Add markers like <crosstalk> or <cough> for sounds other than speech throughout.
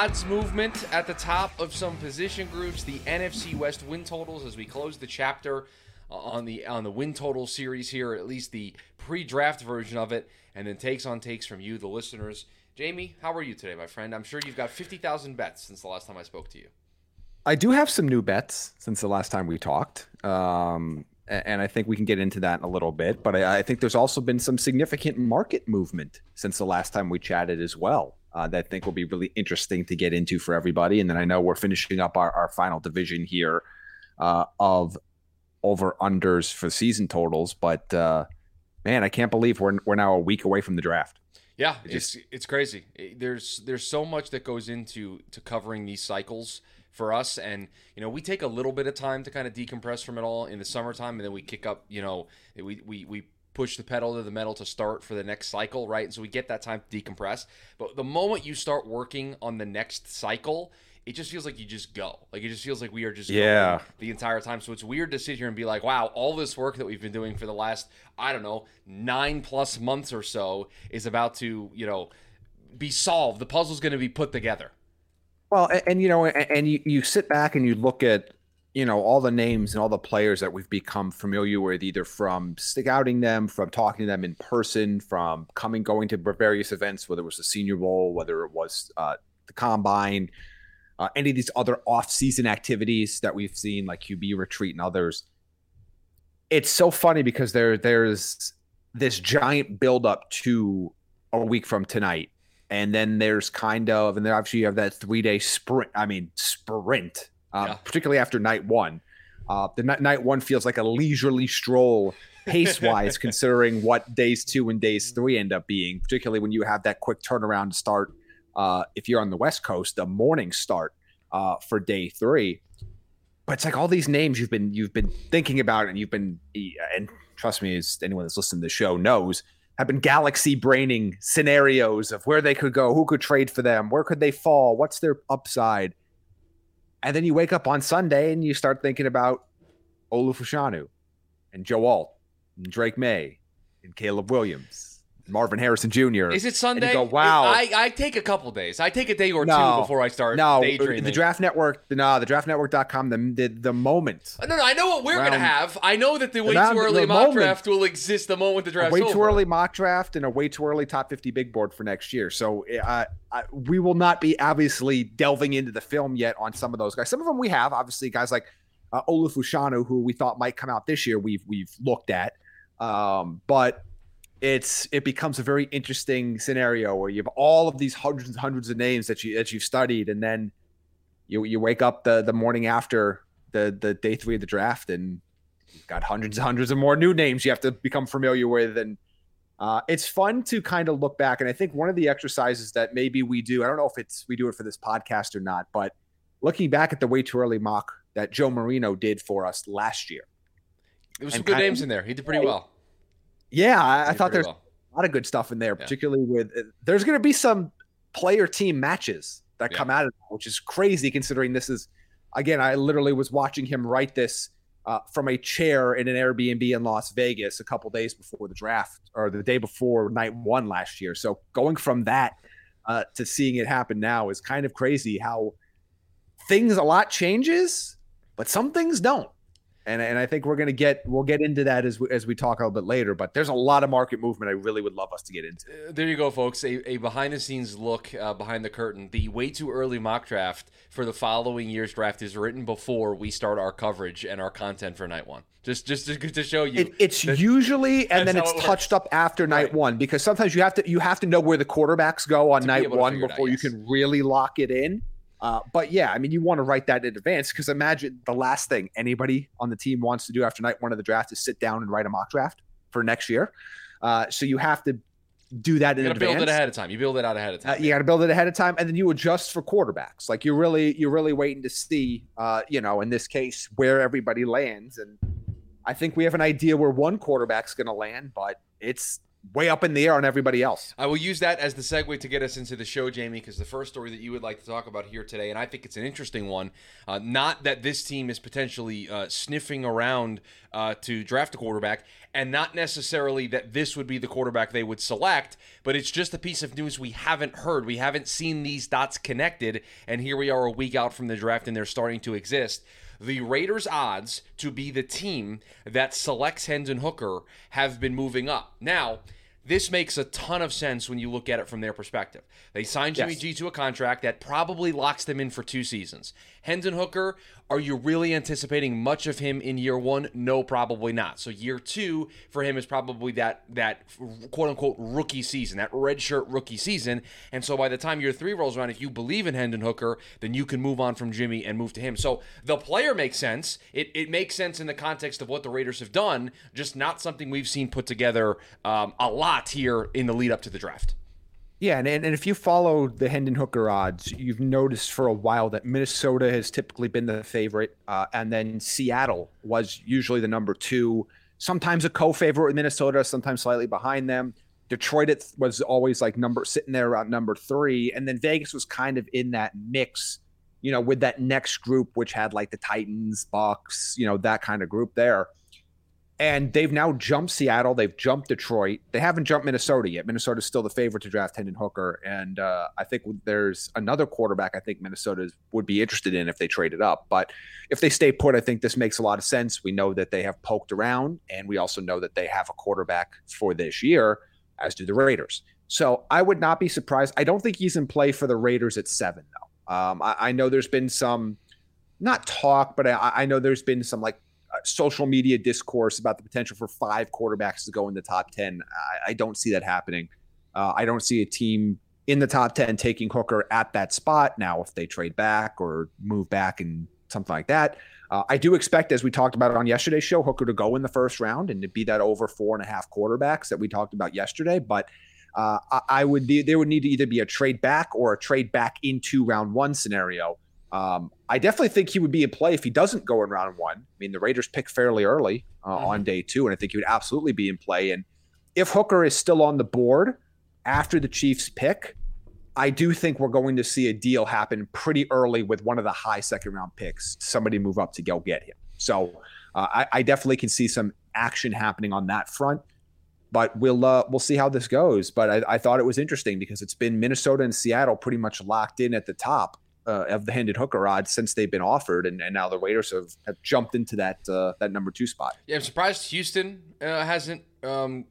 Odds movement at the top of some position groups. The NFC West win totals as we close the chapter on the on the win total series here, at least the pre-draft version of it, and then takes on takes from you, the listeners. Jaime, how are you today, my friend? I'm sure you've got fifty thousand bets since the last time I spoke to you. I do have some new bets since the last time we talked. Um, and I think we can get into that in a little bit. But I, I, think there's also been some significant market movement since the last time we chatted as well. Uh, that I think will be really interesting to get into for everybody. And then I know we're finishing up our, our final division here uh, of over unders for season totals. But uh, man, I can't believe we're we're now a week away from the draft. Yeah, it just, it's it's crazy. There's there's so much that goes into to covering these cycles for us. And, you know, we take a little bit of time to kind of decompress from it all in the summertime. And then we kick up, you know, we, we, we push the pedal to the metal to start for the next cycle, right? And so we get that time to decompress. But the moment you start working on the next cycle, it just feels like you just go. Like it just feels like we are just yeah the entire time. So it's weird to sit here and be like, wow, all this work that we've been doing for the last I don't know nine plus months or so is about to you know be solved. The puzzle's going to be put together. Well, and, and you know, and, and you, you sit back and you look at you know all the names and all the players that we've become familiar with either from scouting them from talking to them in person from coming going to various events whether it was the senior bowl whether it was uh, the combine uh, any of these other off-season activities that we've seen like qb retreat and others. It's so funny because there there's this giant buildup to a week from tonight. And then there's kind of and then obviously you have that three day sprint i mean sprint uh, yeah. particularly after night one uh, the night, night one feels like a leisurely stroll pace wise <laughs> considering what days two and days three end up being particularly when you have that quick turnaround to start uh, if you're on the west coast a morning start uh, for day three but it's like all these names you've been you've been thinking about and you've been and trust me as anyone that's listening to the show knows have been galaxy braining scenarios of where they could go, who could trade for them, where could they fall, what's their upside. And then you wake up on Sunday and you start thinking about Olu Fashanu and Joe Alt and Drake Maye and Caleb Williams Marvin Harrison Jr. Is it Sunday? Go, wow. I, I take a couple days. I take a day or no, two before I start no, daydreaming. The Draft Network, no, the draftnetwork.com, the, the, the moment. No, no, I know what we're going to have. I know that the way too early mock moment, draft will exist the moment the draft Way over. too early mock draft and a way too early top 50 big board for next year. So uh, I, we will not be obviously delving into the film yet on some of those guys. Some of them we have, obviously, guys like uh, Olu Fashanu, who we thought might come out this year, we've, we've looked at. Um, but it's it becomes a very interesting scenario where you have all of these hundreds and hundreds of names that you that you've studied, and then you you wake up the the morning after the the day three of the draft, and you've got hundreds and hundreds of more new names you have to become familiar with, and uh, it's fun to kind of look back. And I think one of the exercises that maybe we do, I don't know if it's we do it for this podcast or not, but looking back at the way too early mock that Joe Marino did for us last year. There was some good names of, in there. He did pretty well. Yeah, I, I thought there's well. a lot of good stuff in there, particularly with uh, there's going to be some player team matches that yeah. come out of that, which is crazy considering this is again, I literally was watching him write this uh, from a chair in an Airbnb in Las Vegas a couple days before the draft or the day before night one last year. So going from that uh, to seeing it happen now is kind of crazy how things a lot changes, but some things don't and and I think we're gonna get we'll get into that as we, as we talk a little bit later. But there's a lot of market movement. I really would love us to get into. Uh, there you go, folks. A, a behind the scenes look uh, behind the curtain. The way too early mock draft for the following year's draft is written before we start our coverage and our content for night one. Just just to, to show you, it, it's that, usually and then it's it touched up after night right. one because sometimes you have to you have to know where the quarterbacks go on to night one before out, yes. you can really lock it in. Uh, but yeah, I mean, you want to write that in advance because imagine the last thing anybody on the team wants to do after night one of the draft is sit down and write a mock draft for next year. Uh, so you have to do that in advance. you gotta advance. build it ahead of time. You build it out ahead of Uh, time. you got to build it ahead of time, and then you adjust for quarterbacks. Like you're really, you're really waiting to see, uh, you know, in this case, where everybody lands. And I think we have an idea where one quarterback's going to land, but it's way up in the air on everybody else. I will use that as the segue to get us into the show, Jaime, because the first story that you would like to talk about here today, and I think it's an interesting one. Uh, not that this team is potentially uh, sniffing around uh, to draft a quarterback, and not necessarily that this would be the quarterback they would select, but it's just a piece of news we haven't heard. We haven't seen these dots connected, and here we are a week out from the draft, and they're starting to exist. The Raiders' odds to be the team that selects Hendon Hooker have been moving up. Now, this makes a ton of sense when you look at it from their perspective. They signed Jimmy Yes. G to a contract that probably locks them in for two seasons. Hendon Hooker, are you really anticipating much of him in year one? No, probably not. So year two for him is probably that that quote unquote rookie season, that redshirt rookie season. And so by the time year three rolls around, if you believe in Hendon Hooker, then you can move on from Jimmy and move to him. So the player makes sense. It, it makes sense in the context of what the Raiders have done, just not something we've seen put together um, a lot here in the lead up to the draft. Yeah, and, and if you follow the Hendon Hooker odds, you've noticed for a while that Minnesota has typically been the favorite, uh, and then Seattle was usually the number two, sometimes a co-favorite with Minnesota, sometimes slightly behind them. Detroit it was always like number sitting there around number three, and then Vegas was kind of in that mix, you know, with that next group, which had like the Titans, Bucks, you know, that kind of group there. And they've now jumped Seattle. They've jumped Detroit. They haven't jumped Minnesota yet. Minnesota's still the favorite to draft Hendon Hooker. And uh, I think there's another quarterback I think Minnesota would be interested in if they traded up. But if they stay put, I think this makes a lot of sense. We know that they have poked around, and we also know that they have a quarterback for this year, as do the Raiders. So I would not be surprised. I don't think he's in play for the Raiders at seven, though. Um, I, I know there's been some, not talk, but I, I know there's been some like social media discourse about the potential for five quarterbacks to go in the top 10. I, I don't see that happening. Uh, I don't see a team in the top 10 taking Hooker at that spot. Now, if they trade back or move back and something like that, uh, I do expect, as we talked about on yesterday's show, Hooker to go in the first round and to be that over four and a half quarterbacks that we talked about yesterday. But uh, I, I would there would need to either be a trade back or a trade back into round one scenario. Um, I definitely think he would be in play if he doesn't go in round one. I mean, the Raiders pick fairly early uh, Mhm. on day two, and I think he would absolutely be in play. And if Hooker is still on the board after the Chiefs pick, I do think we're going to see a deal happen pretty early with one of the high second round picks. Somebody move up to go get him. So uh, I, I definitely can see some action happening on that front. But we'll uh, we'll see how this goes. But I, I thought it was interesting because it's been Minnesota and Seattle pretty much locked in at the top uh, of the Hendon Hooker odds since they've been offered, and, and now the Raiders have, have jumped into that uh, that number two spot. Yeah, I'm surprised Houston uh, hasn't um,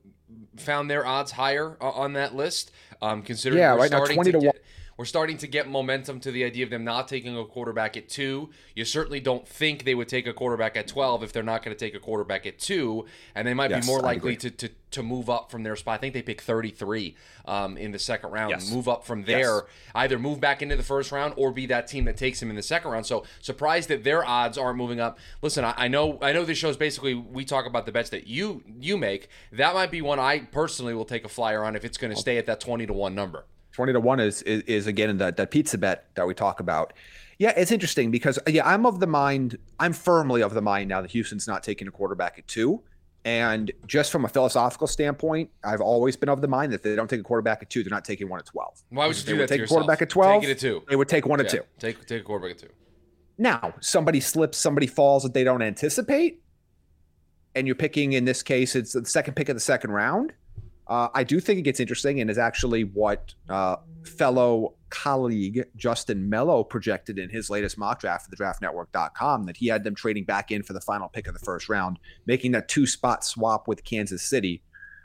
found their odds higher uh, on that list. Um, considering Yeah, right now, 20 to get, one. We're starting to get momentum to the idea of them not taking a quarterback at two. You certainly don't think they would take a quarterback at 12 if they're not going to take a quarterback at two. And they might Yes, be more likely to, to, to move up from their spot. I think they pick 33 um, in the second round. Yes. Move up from there, Yes. either move back into the first round or be that team that takes him in the second round. So surprised that their odds aren't moving up. Listen, I, I know I know this show is basically we talk about the bets that you you make. That might be one I personally will take a flyer on if it's going to stay at that 20 to 1 number. 20 to 1 is, is, is again that, that pizza bet that we talk about. Yeah, it's interesting because, yeah, I'm of the mind, I'm firmly of the mind now that Houston's not taking a quarterback at two. And just from a philosophical standpoint, I've always been of the mind that if they don't take a quarterback at two, they're not taking one at 12. Why would you they do would that to take a quarterback at 12, Take it at two. they would take one at Yeah, two. Take take a quarterback at two. Now, somebody slips, somebody falls that they don't anticipate, and you're picking, in this case, it's the second pick of the second round. Uh, I do think it gets interesting and is actually what uh, fellow colleague Justin Melo projected in his latest mock draft for the draftnetwork.com that he had them trading back in for the final pick of the first round, making that two spot swap with Kansas City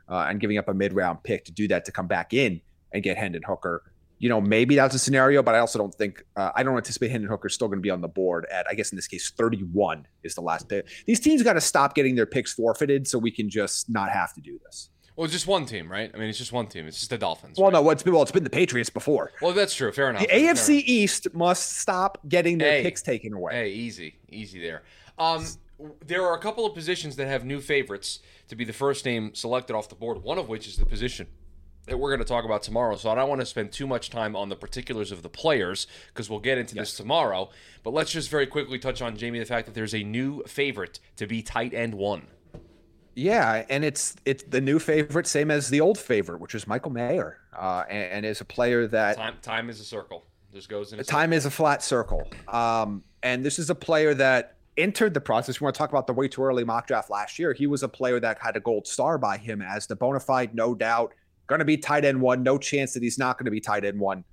uh, and giving up a mid round pick to do that to come back in and get Hendon Hooker. You know, maybe that's a scenario, but I also don't think, uh, I don't anticipate Hendon Hooker still going to be on the board at, I guess in this case, 31 is the last pick. These teams got to stop getting their picks forfeited so we can just not have to do this. Well, it's just one team, right? I mean, it's just one team. It's just the Dolphins. Well, right? no, it's been, well, it's been the Patriots before. Well, that's true. Fair enough. The AFC East must stop getting their Hey. picks taken away. Hey, easy, easy there. Um, there are a couple of positions that have new favorites to be the first name selected off the board. One of which is the position that we're going to talk about tomorrow. So I don't want to spend too much time on the particulars of the players because we'll get into yes. this tomorrow. But let's just very quickly touch on Jaime the fact that there's a new favorite to be tight end one. Yeah, and it's it's the new favorite, same as the old favorite, which is Michael Mayer, uh, and, and, is a player that time time is a circle. Just goes in. A time is a flat circle, um, and this is a player that entered the process. We want to talk about the way too early mock draft last year. He was a player that had a gold star by him as the bona fide, no doubt, going to be tight end one. No chance that he's not going to be tight end one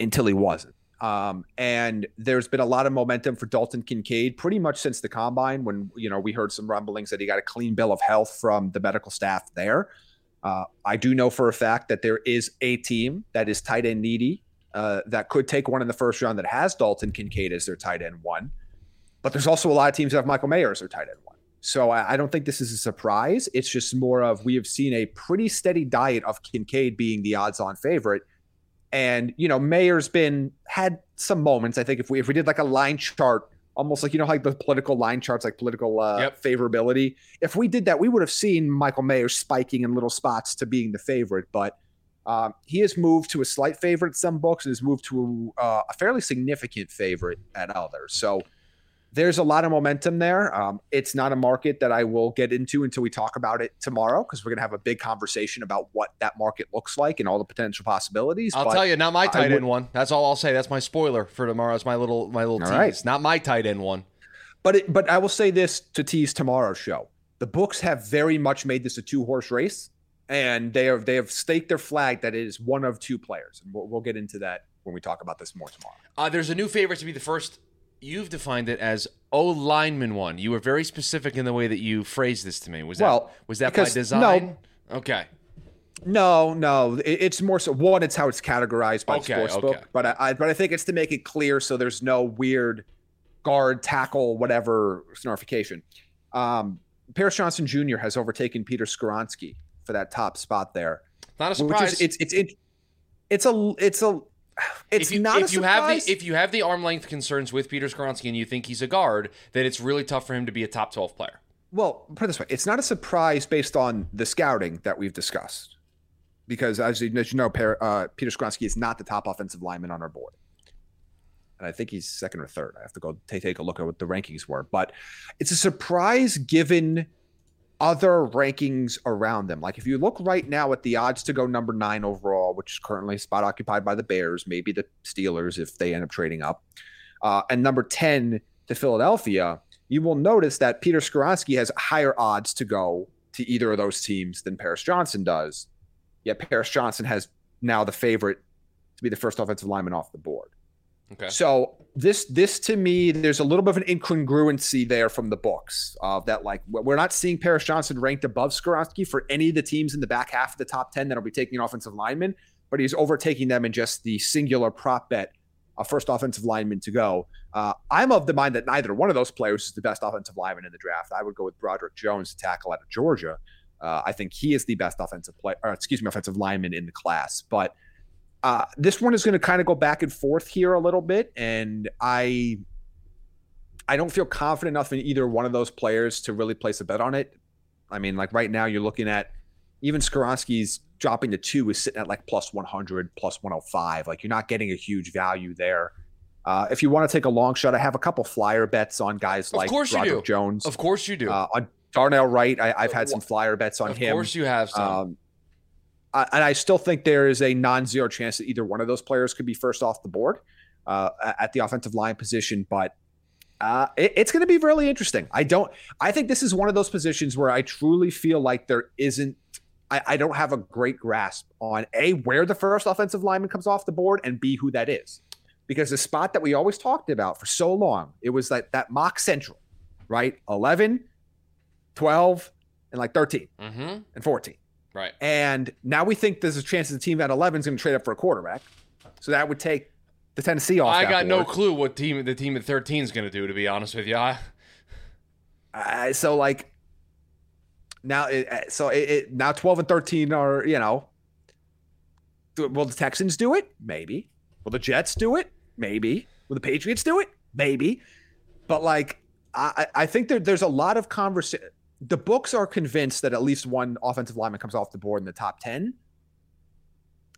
until he wasn't. Um, and there's been a lot of momentum for Dalton Kincaid pretty much since the combine when, you know, we heard some rumblings that he got a clean bill of health from the medical staff there. Uh, I do know for a fact that there is a team that is tight end needy uh, that could take one in the first round that has Dalton Kincaid as their tight end one. But there's also a lot of teams that have Michael Mayer as their tight end one. So I, I don't think this is a surprise. It's just more of we have seen a pretty steady diet of Kincaid being the odds on favorite and you know, Mayer's been had some moments. I think if we if we did like a line chart, almost like you know, like the political line charts, like political uh, yep. favorability. If we did that, we would have seen Michael Mayer spiking in little spots to being the favorite. But um, he has moved to a slight favorite at some books and has moved to uh, a fairly significant favorite at others. So there's a lot of momentum there. Um, it's not a market that I will get into until we talk about it tomorrow because we're going to have a big conversation about what that market looks like and all the potential possibilities. I'll but tell you, not my tight end one. That's all I'll say. That's my spoiler for tomorrow. It's my little my little tease. Right. Not my tight end one. But it, but I will say this to tease tomorrow's show. The books have very much made this a two horse race, and they have they have staked their flag that it is one of two players, and we'll, we'll get into that when we talk about this more tomorrow. Uh, there's a new favorite to be the first you've defined it as O lineman one. You were very specific in the way that you phrased this to me. Was well, that was that by design? No, okay. No, no. it's more so one. It's how it's categorized by okay, sportsbook, okay. but I, but I think it's to make it clear so there's no weird guard, tackle, whatever snarification. Um, Paris Johnson Jr. has overtaken Peter Skoronski for that top spot there. Not a surprise. Is, it's it's it, it's a it's a it's if you, not if you have the if you have the arm length concerns with Peter Skoronski and you think he's a guard, then it's really tough for him to be a top twelve player. Well, put it this way: it's not a surprise based on the scouting that we've discussed, because as you, know, uh, Peter Skoronski is not the top offensive lineman on our board, and I think he's second or third. I have to go take, take a look at what the rankings were, but it's a surprise given other rankings around them. Like if you look right now at the odds to go number nine overall, which is currently spot occupied by the Bears, maybe the Steelers if they end up trading up, uh, and number 10 to Philadelphia, you will notice that Peter Skoronski has higher odds to go to either of those teams than Paris Johnson does. Yet Paris Johnson has now the favorite to be the first offensive lineman off the board. Okay. So this this to me, there's a little bit of an incongruency there from the books of that like we're not seeing Paris Johnson ranked above Skoronski for any of the teams in the back half of the top ten that'll be taking an offensive lineman, but he's overtaking them in just the singular prop bet, a first offensive lineman to go. Uh, I'm of the mind that neither one of those players is the best offensive lineman in the draft. I would go with Broderick Jones to tackle out of Georgia. Uh, I think he is the best offensive player, excuse me, offensive lineman in the class, but. Uh, this one is going to kind of go back and forth here a little bit, and I I don't feel confident enough in either one of those players to really place a bet on it. I mean, like right now, you're looking at even Skoronski's dropping to two is sitting at like plus 100, plus 105. Like you're not getting a huge value there. Uh, if you want to take a long shot, I have a couple flyer bets on guys like Broderick Jones. Of course you do. Uh, on Darnell Wright, I, have had some flyer bets on of him. Of course you have some. Um, uh, and I still think there is a non-zero chance that either one of those players could be first off the board uh, at the offensive line position. But uh, it, it's going to be really interesting. I don't. I think this is one of those positions where I truly feel like there isn't. I, I don't have a great grasp on a where the first offensive lineman comes off the board and b who that is, because the spot that we always talked about for so long it was that that mock central, right? 11, 12, and like 13 mm-hmm. and 14 Right. And now we think there's a chance the team at 11 is going to trade up for a quarterback. So that would take the Tennessee off. I got board. no clue what team the team at 13 is going to do. To be honest with you, I... Uh, so like now, it, uh, so it, it, now 12 and 13 are you know. Will the Texans do it? Maybe. Will the Jets do it? Maybe. Will the Patriots do it? Maybe. But like, I, I think there, there's a lot of conversation the books are convinced that at least one offensive lineman comes off the board in the top 10.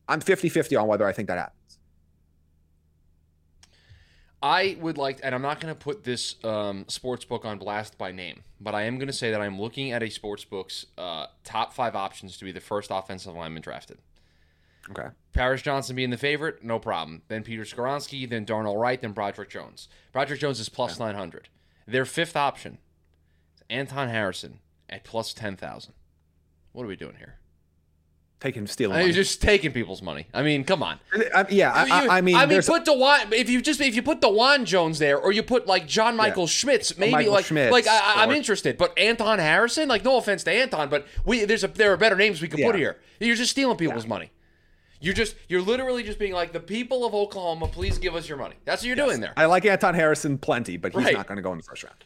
I'm 50-50 on whether I think that happens. I would like, and I'm not going to put this um, sports book on blast by name, but I am going to say that I'm looking at a sports book's uh, top five options to be the first offensive lineman drafted. Okay. Paris Johnson being the favorite, no problem. Then Peter Skoronski, then Darnell Wright, then Broderick Jones. Broderick Jones is plus 900. Their fifth option is Anton Harrison at plus 10,000. What are we doing here? Taking stealing. Money. just taking people's money. I mean, come on. I- yeah, I, You- I, mean, I mean, put Dawand. If you just if you put Dawand Jones there, or you put like John Michael Schmitz, maybe Michael like Schmitz, like I, I'm interested. But Anton Harrison, like no offense to Anton, but we there's a there are better names we could put here. You're just stealing people's money. You're just you're literally just being like the people of Oklahoma, please give us your money. That's what you're doing there. I like Anton Harrison plenty, but he's Right. not going to go in the first round.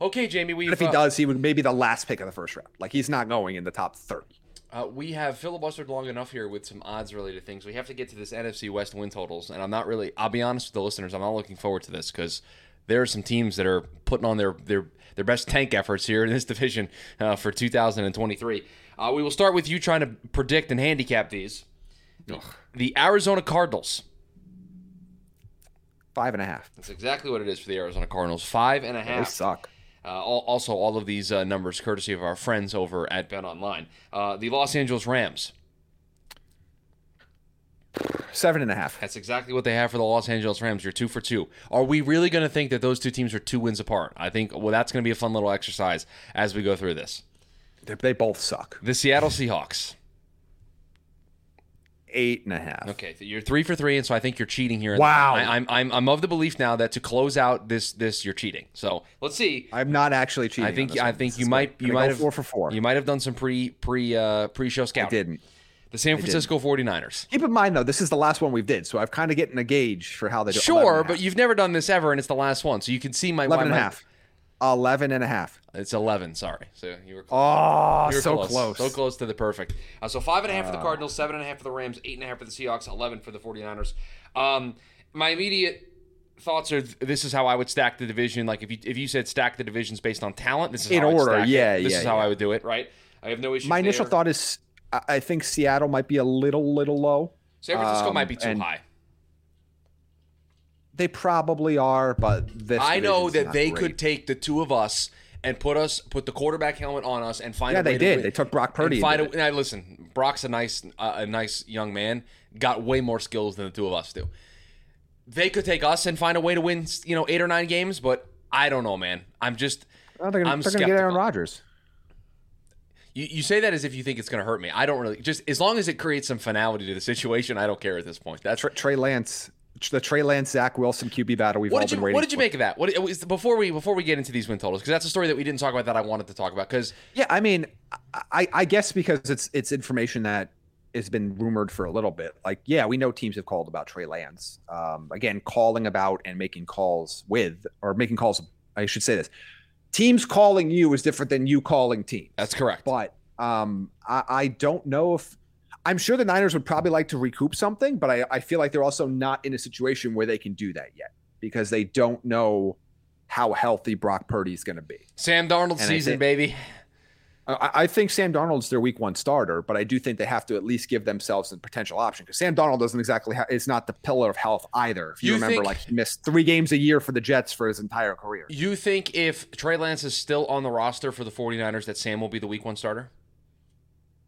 Okay, Jaime, we if he does, he would maybe the last pick of the first round. Like he's not going in the top 30. Uh, we have filibustered long enough here with some odds related things. We have to get to this NFC West win totals, and I'm not really. I'll be honest with the listeners. I'm not looking forward to this because there are some teams that are putting on their their their best tank efforts here in this <laughs> division uh, for 2023. Uh, we will start with you trying to predict and handicap these. The Arizona Cardinals. Five and a half. That's exactly what it is for the Arizona Cardinals. Five and a half. They suck. Uh, also, all of these uh, numbers courtesy of our friends over at Bet Online. Uh, the Los Angeles Rams. Seven and a half. That's exactly what they have for the Los Angeles Rams. You're two for two. Are we really going to think that those two teams are two wins apart? I think, well, that's going to be a fun little exercise as we go through this. They- They both suck. The Seattle Seahawks. Eight and a half. Okay, so you're three for three, and so I think you're cheating here. Wow. I, I'm, I'm, I'm of the belief now that to close out this, this you're cheating. So let's see. I'm not actually cheating. I think, I one. think This you might, you might have four for four. You might have done some pre, pre, uh, pre-show I scouting. didn't. The San Francisco 49ers. Keep in mind though, this is the last one we've did, so I've kind of getting a gauge for how they do. 11 Sure, but you've never done this ever, and it's the last one, so you can see my 11 and a half. 11 and a half. It's 11. Sorry, so you were close. Oh, You're so close. So close to the perfect. Uh, so five and a half for the Cardinals, seven and a half for the Rams, eight and a half for the Seahawks, eleven for the 49ers. Um, my immediate thoughts are th- this is how I would stack the division. Like if you if you said stack the divisions based on talent, this is In order, stack it. yeah, This yeah, is how. I would do it. Right. I have no issue. My initial thought is I think Seattle might be a little, little low. San Francisco um, might be too high. They probably are, but this I know that they great. could take the two of us and put us put the quarterback helmet on us and find Yeah, a they to did. win- They took Brock and Purdy. Find and a, now, listen, Brock's a nice uh, a nice young man. Got way more skills than the two of us do. They could take us and find a way to win, you know, eight or nine games, but I don't know, man. I'm just Oh, they're gonna, I'm they're gonna get Aaron. Rodgers. you, you say that as if you think it's going to hurt me. I don't really just as long as it creates some finality to the <laughs> situation. I don't care at this point. That's Trey Lance, the Trey Lance Zach Wilson QB battle we've What all did you been waiting What did you for. make of that? What was- before we before we get into these win totals because that's a story that we didn't talk about that I wanted to talk about because Yeah, I mean, I, I guess because it's it's information that has been rumored for a little bit. Like, yeah, we know teams have called about Trey Lance. Um, again, calling about and making calls with, or making calls. I should say this: teams calling you is different than you calling teams. that's correct. But um, I, I don't know if I'm sure the Niners would probably like to recoup something, but I, I feel like they're also not in a situation where they can do that yet because they don't know how healthy Brock Purdy is going to be. Sam Darnold season, think- baby. I, I think Sam Darnold's their week one starter, but I do think they have to at least give themselves a potential option because Sam Darnold doesn't exactly ha- is not the pillar of health either. If you, You remember, think- like he missed three games a year for the Jets for his entire career. You think if Trey Lance is still on the roster for the 49ers that Sam will be the week one starter?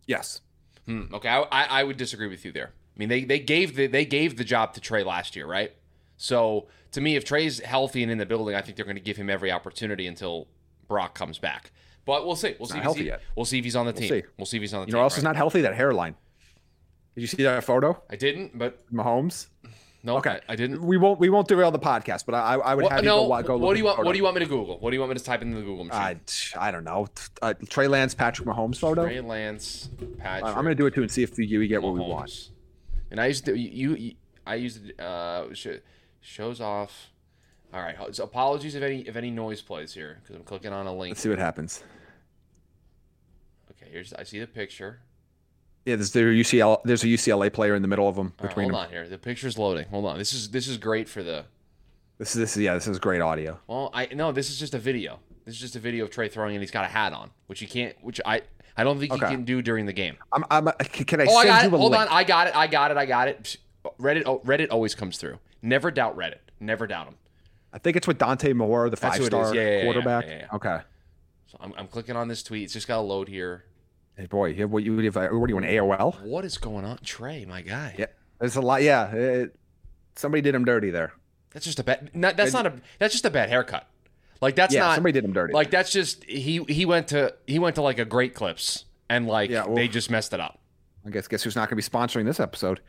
Yes. Hmm, okay, I, I, I would disagree with you there. I mean, they, they gave the they gave the job to Trey last year, right? So to me, if Trey's healthy and in the building, I think they're going to give him every opportunity until Brock comes back. But we'll see. We'll see. Not if healthy he's, yet. We'll see if he's on the team. see. We'll see if he's on the You team. know else right? is not healthy? That hairline. Did you see that photo? I didn't, but Mahomes. No, Okay. I, I didn't. We won't we won't derail the podcast, but I I would have no, you go, go what look do you want? What do you want me to Google? What do you want me to type into the Google machine? I, I don't know. Uh, Trey Lance, Patrick Mahomes photo. Trey Lance, Patrick. I'm going to do it too and see if we, get what we want. And I used to you, you I used to, uh sh- shows off. All right, so apologies if any if any noise plays here because I'm clicking on a link. Let's see what happens. Okay, here's I see the picture. Yeah, there's there UCL. There's a UCLA player in the middle of them All right, between hold them. on here. The picture's loading. Hold on. This is this is great for the. This is this is yeah. This is great audio. Well, I no. This is just a video. This is just a video of Trey throwing, and he's got a hat on, which you can't. Which I I don't think Okay. he can do during the game. I'm, I'm, uh, can I Oh, I send got you a Hold link? on, I got it. I got it. I got it. Reddit. Oh, Reddit always comes through. Never doubt Reddit. Never doubt him. I think it's with Dante Moore, the five star. Yeah, yeah, quarterback. yeah. Okay. So I'm, I'm clicking on this tweet. It's just got to load here. Hey boy, you- have what you have? what do you want AOL? What is going on, Trey? My guy. Yeah. There's a lot. Yeah, it, somebody did him dirty there. That's just a bad. Not, that's not a. That's just a bad haircut. Like that's yeah, not. somebody did him dirty. Like that's just he he went to he went to like a great clips and like Yeah, well- they just messed it up. I guess guess who's not going to be sponsoring this episode?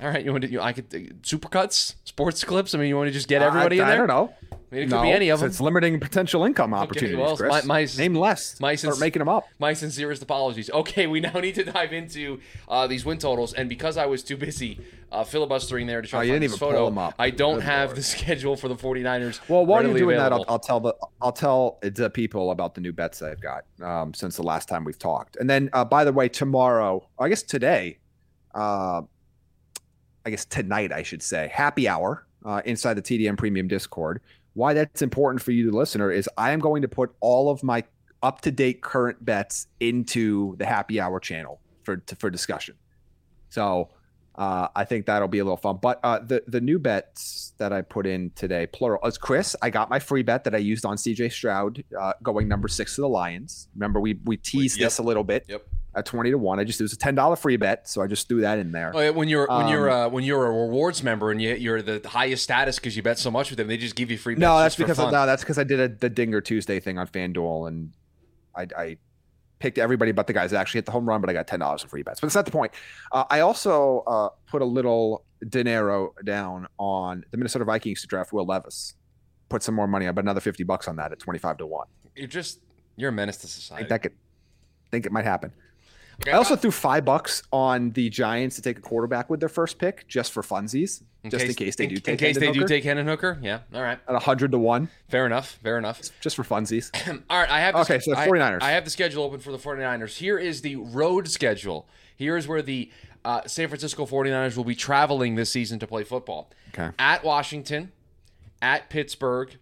All right, you want to? You, I could supercuts, sports clips. I mean, you want to just get everybody I, in there? I don't know. I mean, it could no, be any of them. It's limiting potential income opportunities. well, Chris. my- my- Name less. my sin- Start making them up. My sincerest apologies. Okay, we <laughs> now need to dive into uh, these win totals, and because I was too busy uh, filibustering there to try Oh, to find this photo, pull 'em up. I don't Good have Lord. the <laughs> schedule for the 49ers. Well, while you're doing that, I'll. I'll tell the I'll tell the people about the new bets I've got um, since the last time we've talked. And then, uh, by the way, tomorrow, I guess today, uh, I guess tonight, I should say, happy hour uh, inside the TDN Premium Discord. Why that's important for you, the listener, is I am going to put all of my up to date current bets into the happy hour channel for to, for discussion. So uh, I think that'll be a little fun. But uh, the the new bets that I put in today, plural, as Chris, I got my free bet that I used on CJ Stroud uh, going number six to the Lions. Remember we we teased Yep. this a little bit Yep. At twenty to one. I just it was a ten dollar free bet, so I just threw that in there. Oh, yeah, when you're when you're Um, uh, when you're a rewards member and you, you're the highest status because you bet so much with them, they just give you free. Bets no, that's because fun. no, that's because I did a, the Dinger Tuesday thing on FanDuel, and I, I picked everybody but the guys that actually hit the home run, but I got ten dollars in free bets. But that's not the point. Uh, I also uh, put a little dinero down on the Minnesota Vikings to draft Will Levis. Put some more money. I bet another fifty bucks on that at twenty five to one. You're just you're a menace to society I think that could think it might happen. I also threw five bucks on the Giants to take a quarterback with their first pick, just for funsies, just in case they do in, take in case they Hendon do Hooker take Hendon Hooker. Yeah, all right, at hundred to one, fair enough, fair enough. just for funsies. <clears throat> All right, I have the, Okay, so the 49ers. I, have the schedule open for the 49ers. Here is the road schedule. Here is where the uh, San Francisco 49ers will be traveling this season to play football. Okay. At Washington, at Pittsburgh,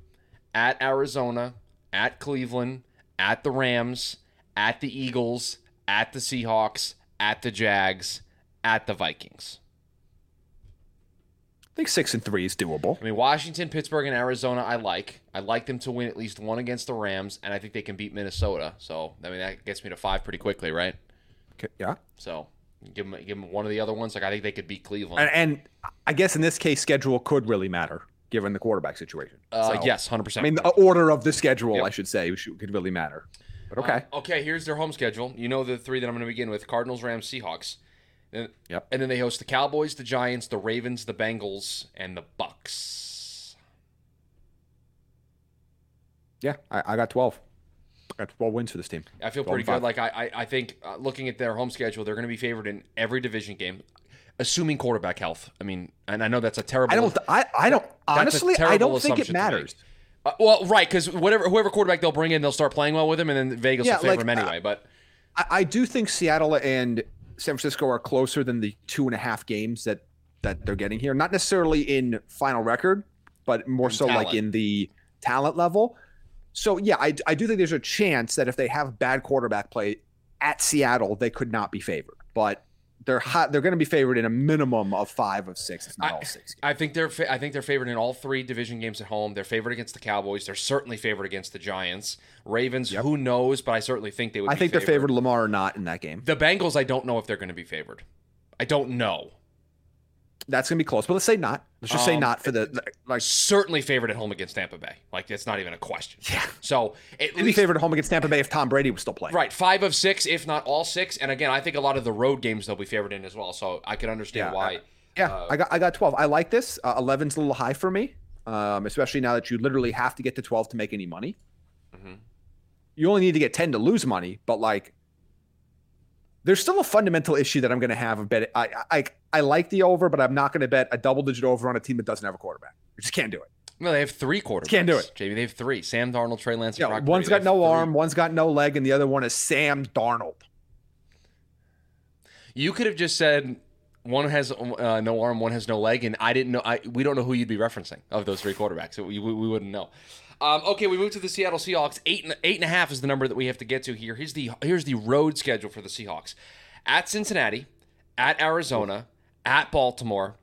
at Arizona, at Cleveland, at the Rams, at the Eagles, at the Seahawks, at the Jags, at the Vikings. I think six and three is doable. I mean, Washington, Pittsburgh, and Arizona, I like. I like them to win at least one against the Rams, and I think they can beat Minnesota. So, I mean, that gets me to five pretty quickly, right? Okay, yeah. So, give them, give them one of the other ones. Like, I think they could beat Cleveland. And, and I guess in this case, schedule could really matter given the quarterback situation. uh, So, yes, 100%. I mean, the order of the schedule, Yep. I should say, could really matter. But okay. Uh, okay, here's their home schedule. You know the three that I'm going to begin with Cardinals, Rams, Seahawks. And, Yep. and then they host the Cowboys, the Giants, the Ravens, the Bengals, and the Bucks. yeah, I, I got 12. I got 12 wins for this team. I feel pretty good. Like I, I, I think uh, looking at their home schedule, they're going to be favored in every division game, assuming quarterback health. I mean, and I know that's a terrible. I don't, I, I don't, honestly, I don't think it matters. Uh, well, right, because whatever whoever quarterback they'll bring in, they'll start playing well with him, and then Vegas Yeah, will favor like, him anyway. but I, I do think Seattle and San Francisco are closer than the two and a half games that that they're getting here. Not necessarily in final record, but more so like in the talent level. So yeah, I, I do think there's a chance that if they have bad quarterback play at Seattle, they could not be favored. But they're hot, they're going to be favored in a minimum of five of six, if not I- all six. I think they're fa- I think they're favored in all three division games at home. They're favored against the Cowboys. They're certainly favored against the Giants. Ravens, Yep. who knows? But I certainly think they would. I think they're favored Lamar or not in that game. The Bengals, I don't know if they're going to be favored. I don't know. That's going to be close, but let's say not. Let's just say Um, not for the like. Certainly favored at home against Tampa Bay. Like it's not even a question. Yeah, So at they'd be favored at home against Tampa Bay if Tom Brady was still playing. Right, five of six, if not all six. And again, I think a lot of the road games they'll be favored in as well. So I can understand Yeah, why. Yeah, Uh, I got I got 12. I like this. Uh, 11's a little high for me, um, especially now that you literally have to get to 12 to make any money. Mhm. You only need to get 10 to lose money, but like, there's still a fundamental issue that I'm going to have a bet. I, I I like the over, but I'm not going to bet a double digit over on a team that doesn't have a quarterback. I just can't do it. No, they have three quarterbacks. Can't do it. Jaime. They have three: Sam Darnold, Trey Lance, and Yeah, Brock one's got no three. arm, one's got no leg, and the other one is Sam Darnold. You could have just said one has uh, no arm, one has no leg, and I didn't know. I we don't know who you'd be referencing of those three quarterbacks. We, we, we wouldn't know. Um, okay, we move to the Seattle Seahawks. Eight and eight and a half is the number that we have to get to here. Here's the here's the road schedule for the Seahawks: at Cincinnati, at Arizona, at Baltimore,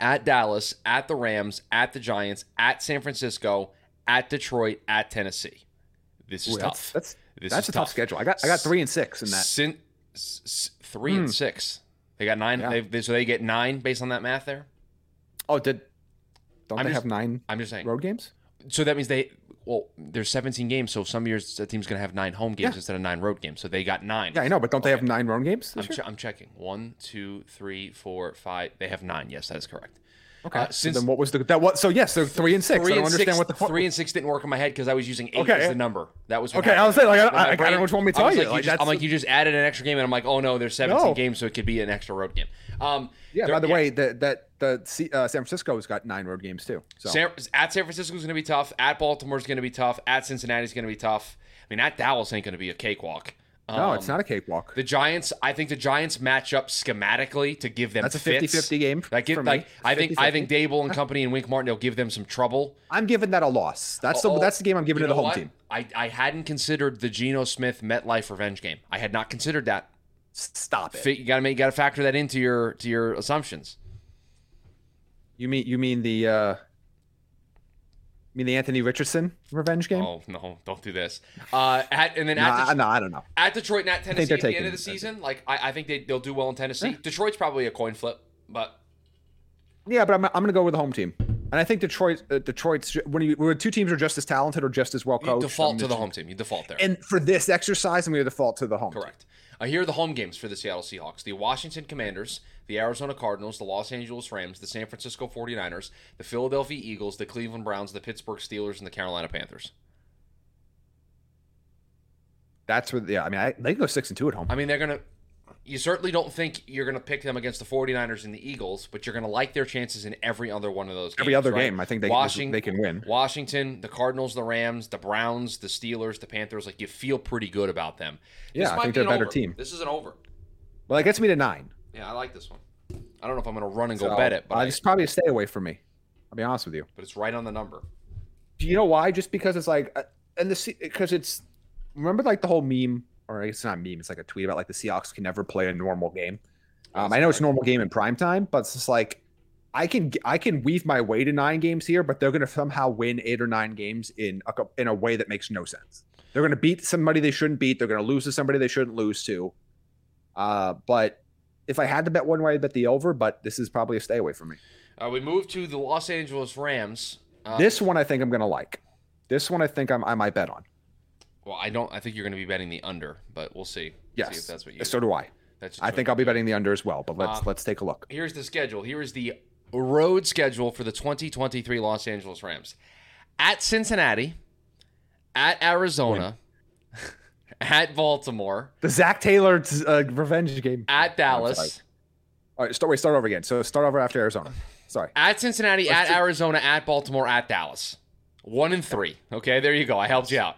at Dallas, at the Rams, at the Giants, at San Francisco, at Detroit, at Tennessee. This is Ooh, that's tough. that's that's is a tough tough. schedule. I got I got three and six in that. Sin- s- three and six. They got nine. Yeah. They, they, so they get nine based on that math there. Oh, did don't I'm they just- have nine I'm just saying. road games? So that means they well, there's 17 games. So some years the team's gonna have nine home games Yeah. instead of nine road games. So they got nine. Yeah, I know, but don't they have nine road games? I'm, che- I'm checking. One, two, three, four, five. They have nine. Yes, that is correct. Okay. Uh, so since then what was the that what? So yes, they're three and six. three I don't and understand six, what the three and six didn't work in my head because I was using eight Okay. as the number. That was what Okay, I was saying, like, I- I- My I don't know which one want me to I tell you. Like, Like, just, I'm like, you just added an extra game, and I'm like, oh no, there's 17 No. games, so it could be an extra road game. Um, yeah. there- By the way, that that the C- uh, San Francisco's got nine road games too. So San, at San Francisco is going to be tough. At Baltimore is going to be tough. At Cincinnati is going to be tough. I mean, at Dallas ain't going to be a cakewalk. No, it's Um, not a cakewalk. The Giants, I think the Giants match up schematically to give them That's a fits. 50-50 game Like, give, for me. like I think I 50-50. think Daboll and company and Wink Martindale give them some trouble. I'm giving that a loss. That's the Oh, that's the game I'm giving to the home what? team. I, I hadn't considered the Geno Smith MetLife revenge game. I had not considered that. Stop it. You got to make you got to factor that into your to your assumptions. You mean you mean the uh you mean the Anthony Richardson revenge game? Oh no, don't do this. Uh, at, and then no, at, I, no, I don't know. at Detroit and at Tennessee at the end of the season, like I, I think they they'll do well in Tennessee. Detroit's probably a coin flip, but Yeah, but I'm, I'm going to go with the home team, and I think Detroit uh, Detroit's when you when two teams are just as talented or just as well you coached. default to the home team. You default there. And for this exercise, I'm to default to the home. team. Correct. Uh, here are the home games for the Seattle Seahawks the Washington Commanders, the Arizona Cardinals, the Los Angeles Rams, the San Francisco 49ers, the Philadelphia Eagles, the Cleveland Browns, the Pittsburgh Steelers, and the Carolina Panthers. That's where yeah. I mean, I, they can go six and two at home. I mean, they're going to. You certainly don't think you're going to pick them against the 49ers and the Eagles, but you're going to like their chances in every other one of those games. Every other right? game, I think they Washington, they can win. Washington, the Cardinals, the Rams, the Browns, the Steelers, the Panthers, like you feel pretty good about them. Yeah, This I think be they're a better over. team. This is an over. Well, that gets me to nine. Yeah, I like this one. I don't know if I'm going to run and go So, bet it, but uh, I- it's probably a stay away from me. I'll be honest with you. but it's right on the number. Do you know why? Just because it's like, uh, and the because it's remember like the whole meme, or it's not a meme. It's like a tweet about like the Seahawks can never play a normal game. Um, I know it's a normal game in prime time, but it's just like I can I can weave my way to nine games here, but they're going to somehow win eight or nine games in a, in a way that makes no sense. They're going to beat somebody they shouldn't beat. They're going to lose to somebody they shouldn't lose to. Uh, but if I had to bet one way, I'd bet the over. But this is probably a stay away from me. Uh, we move to the Los Angeles Rams. Uh, this one I think I'm going to like. This one I think I'm, I might bet on. well, I don't. I think you're going to be betting the under, but we'll see. Yes, see if that's what you. so do I. That's I think I'll be betting the under as well. But let's Um, let's take a look. Here's the schedule. Here is the road schedule for the 2023 Los Angeles Rams. At Cincinnati, at Arizona, at Baltimore, The Zac Taylor uh, revenge game. at. Dallas, All right, start. Wait, start over again. So start over after Arizona. Sorry. at Cincinnati, Let's at do- Arizona, at Baltimore, at Dallas. One and three. Okay, there you go. I helped you out.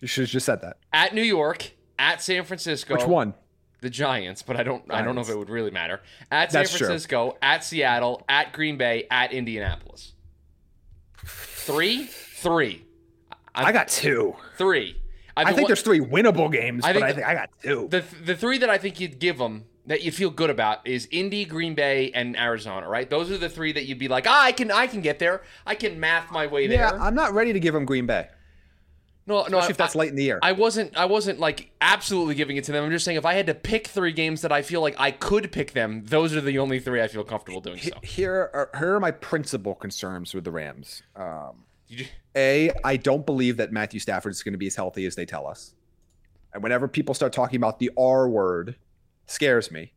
You should have just said that. At New York, at San Francisco. Which one? The Giants, but I don't. I don't know if it would really matter. At San That's true. Francisco, at Seattle, at Green Bay, at Indianapolis. Three, three, I got two. three. I, I think what- there's three winnable games, I but think I the- think I got two. the the three that I think you'd give them that you feel good about is Indy, Green Bay, and Arizona. Right? Those are the three that you'd be like, ah, I can I can get there. I can math my way there. yeah. I'm not ready to give them Green Bay, no, no. especially I, if that's late in the year. I wasn't I wasn't like absolutely giving it to them. I'm just saying if I had to pick three games that I feel like I could pick them, those are the only three I feel comfortable doing so. here, are, here are my principal concerns with the Rams. Um, You- A, I don't believe that Matthew Stafford is going to be as healthy as they tell us. And whenever people start talking about the R word, scares me.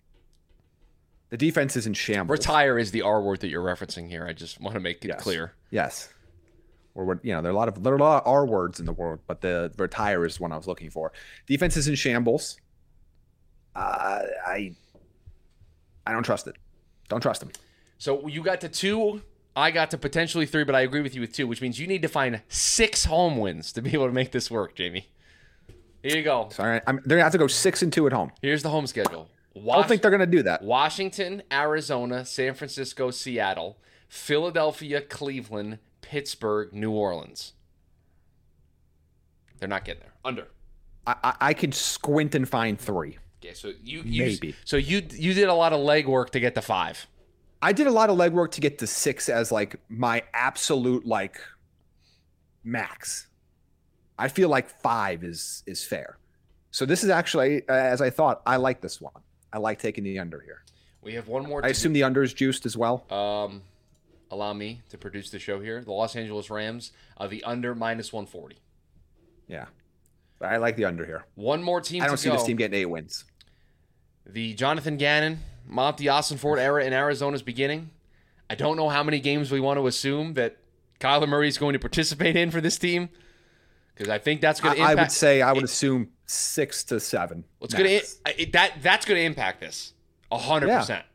The defense is in shambles. Retire is the R word that you're referencing here. I just want to make it Yes. clear. Yes. Or what you know, there are a lot of there are a lot of R words in the world, but the retire is one I was looking for. Defense is in shambles. Uh, I I don't trust it. Don't trust him. So you got to two. I got to potentially three, but I agree with you with two, which means you need to find six home wins to be able to make this work, Jaime. Here you go. Sorry, I'm, they're gonna have to go six and two at home. Here's the home schedule. I don't think they're gonna do that. Washington, Arizona, San Francisco, Seattle, Philadelphia, Cleveland, Pittsburgh, New Orleans. They're not getting there. Under. I, I, I could squint and find three. Okay, so you, you Maybe. so you you did a lot of legwork to get to five. I did a lot of legwork to get to six as like my absolute like max. I feel like five is is fair. So this is actually, as I thought, I like this one. I like taking the under here. We have one more. I assume the under is juiced as well. Um, allow me to produce the show here. The Los Angeles Rams, uh, the under minus one forty. Yeah, I like the under here. One more team I don't see go. this team getting eight wins. The Jonathan Gannon, Monty Ford era in Arizona's beginning. I don't know how many games we want to assume that Kyler Murray is going to participate in for this team because I think that's going to I would say I would assume six to seven. What's going max. to that that's going to impact this hundred Yeah. percent.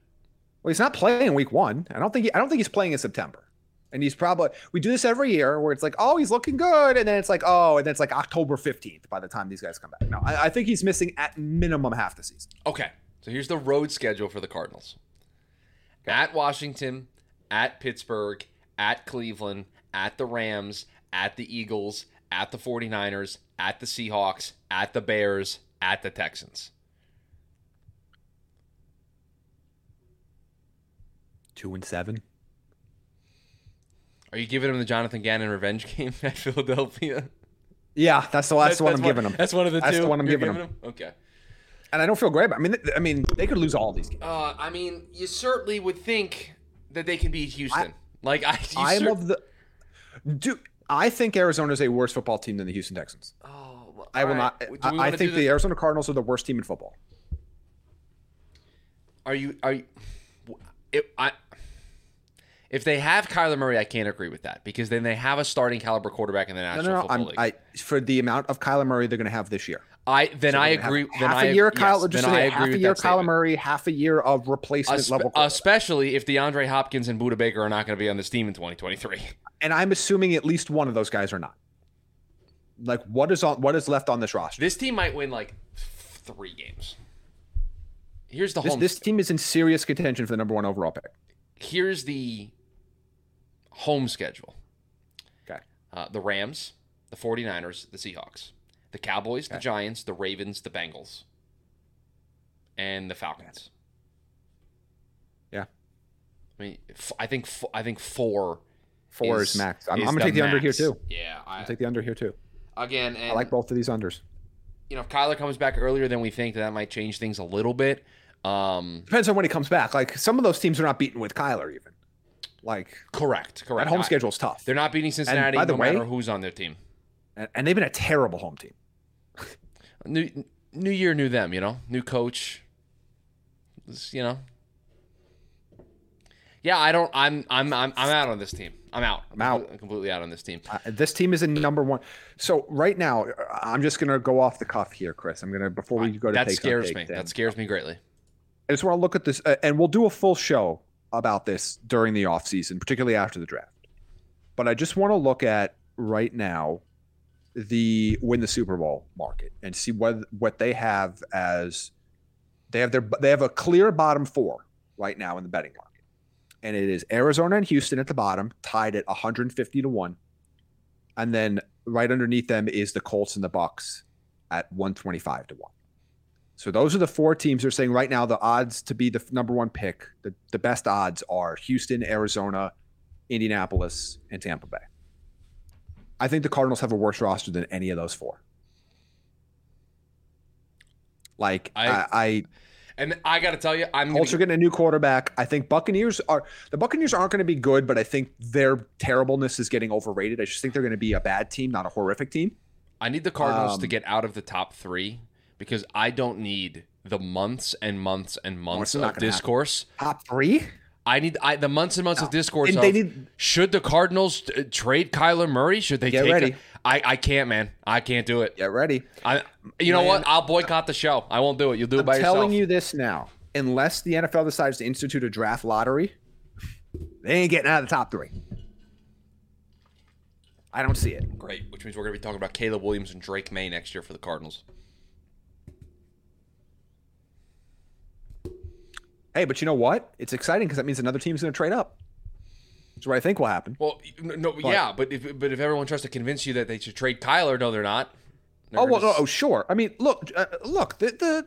Well, he's not playing week one. I don't think. He, I don't think he's playing in September. And he's probably. We do this every year, where it's like, oh, he's looking good, and then it's like, oh, and then it's like October fifteenth by the time these guys come back. No, I, I think he's missing at minimum half the season. Okay, so here's the road schedule for the Cardinals: at Washington, at Pittsburgh, at Cleveland, at the Rams, at the Eagles, at the 49ers, at the Seahawks, at the Bears, at the Texans. Two and seven. Are you giving him the Jonathan Gannon revenge game <laughs> at Philadelphia? Yeah, that's the that's, the one I'm one- giving him. That's one of the That's two. the one I'm you're giving him. Okay. And I don't feel great. About, I mean, I mean, they could lose all these games. Uh, I mean, you certainly would think that they can beat Houston. like I, you I am cer- of the. Dude, I think Arizona is a worse football team than the Houston Texans. Oh, I will all not. right. Do we I, I think this- the Arizona Cardinals are the worst team in football. Are you are you? If I if they have Kyler Murray, I can't agree with that because then they have a starting caliber quarterback in the No, National no, no. Football I'm, League. I for the amount of Kyler Murray they're going to have this year. I then So I agree. Then half I a year, yes, Just then I say agree half a year, Kyler. Murray, half a year of replacement Espe- level. especially if DeAndre Hopkins and Budda Baker are not going to be on this team in 2023. and I'm assuming at least one of those guys are not. Like what is on what is left on this roster? This team might win like three games. Here's the This, home. this team is in serious contention for the number one overall pick. here's the home schedule. Okay. Uh, the Rams, the 49ers, the Seahawks, the Cowboys, the Giants, the Ravens, the Bengals, and the Falcons. Yeah. I mean, f- I think f- I think four. Four is, is max. I'm, is I'm gonna take the under here too. Yeah, I, I'll take the under here too. again, and I like both of these unders. you know, if Kyler comes back earlier than we think, that might change things a little bit. Um, Depends on when he comes back. Like some of those teams are not beaten with Kyler even. Like correct, correct. that home schedule is tough. They're not beating Cincinnati by the no way- matter who's on their team. And, and they've been a terrible home team. <laughs> New new year, new them. You know, new coach. It's, You know. Yeah, I don't. I'm I'm I'm I'm out on this team. I'm out. I'm out. I'm completely out on this team. Uh, this team is in number one. So right now, I'm just gonna go off the cuff here, Chris. I'm gonna before we go to That scares me. them, That scares me greatly. I just want to look at this, uh, and we'll do a full show about this during the offseason, particularly after the draft. But I just want to look at right now the win the Super Bowl market and see what what they have as they have their they have a clear bottom four right now in the betting market, and it is Arizona and Houston at the bottom, tied at 150 to one, and then right underneath them is the Colts and the Bucks at 125 to one. So those are the four teams they're saying right now the odds to be the number one pick, the, the best odds are Houston, Arizona, Indianapolis, and Tampa Bay. I think the Cardinals have a worse roster than any of those four. Like I- I, I And I got to tell you, I'm gonna are getting a new quarterback. I think Buccaneers are the Buccaneers aren't going to be good, but I think their terribleness is getting overrated. I just think they're going to be a bad team, not a horrific team. I need the Cardinals to Um, get out of the top three because I don't need the months and months and months of gonna happen. discourse. Top three? I need I, the months and months of discourse. Of, they need- should the Cardinals uh, trade Kyler Murray? Should they Get take? ready. A, I I can't, man. I can't do it. Get ready. I you know what? I'll boycott the show. I won't do it. You'll do it I'm by telling you this now. Unless the NFL decides to institute a draft lottery, they ain't getting out of the top three. I don't see it. Great, which means we're going to be talking about Caleb Williams and Drake Maye next year for the Cardinals. Hey, but you know what? It's exciting because that means another team's going to trade up. That's what I think will happen. Well, no, yeah, but if but if everyone tries to convince you that they should trade Kyler, no, they're not. Oh well, no, oh sure. I mean, look, uh, look. The,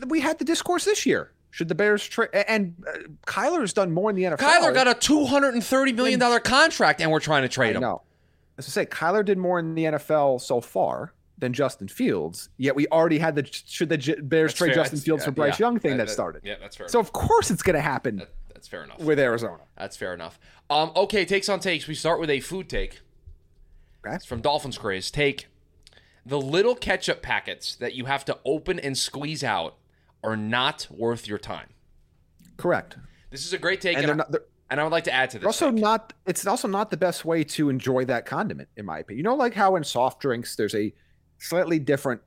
the we had the discourse this year. Should the Bears trade? And uh, has done more in the NFL. Kyler got a two hundred and thirty million dollar contract, and we're trying to trade him. No, as I say, Kyler did more in the NFL so far than Justin Fields. Yet we already had the should the J- Bears That's trade fair. Justin That's- Fields yeah, for Bryce yeah. Young thing That- that, started. Yeah, that's fair. So of course it's going to happen That- that's fair enough. with Arizona. That's fair enough. Um, okay, takes on takes. We start with a food take. Okay. It's from Dolphins Craze. Take the little ketchup packets that you have to open and squeeze out are not worth your time. Correct. This is a great take, And and, I, not. And I would like to add to this. Also take. not it's also not the best way to enjoy that condiment in my opinion you know like how in soft drinks there's a slightly different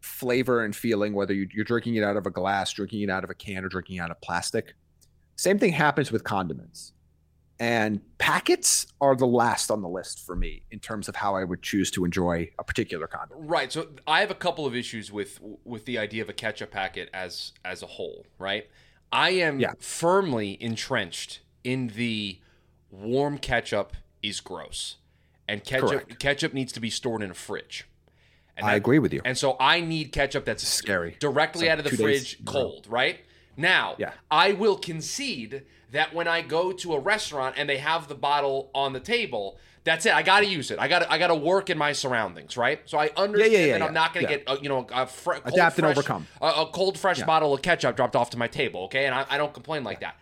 flavor and feeling whether you- you're drinking it out of a glass drinking it out of a can or drinking it out of plastic same thing happens with condiments and packets are the last on the list for me in terms of how i would choose to enjoy a particular condiment Right. So I have a couple of issues with with the idea of a ketchup packet as as a whole. Right. I am Yeah. firmly entrenched in the warm ketchup is gross, and ketchup Correct. ketchup needs to be stored in a fridge. And i that- agree with you And so I need ketchup that's Scary. directly like out of the fridge, a cold. Right. Now, Yeah. I will concede that when I go to a restaurant and they have the bottle on the table, that's it. I got to use it. I got to I got to work in my surroundings, right? So I understand yeah, that yeah, I'm not going to yeah. get uh, you know a fr- cold, Adapt and overcome. a, a cold fresh Yeah. bottle of ketchup dropped off to my table, okay? And I, I don't complain like that.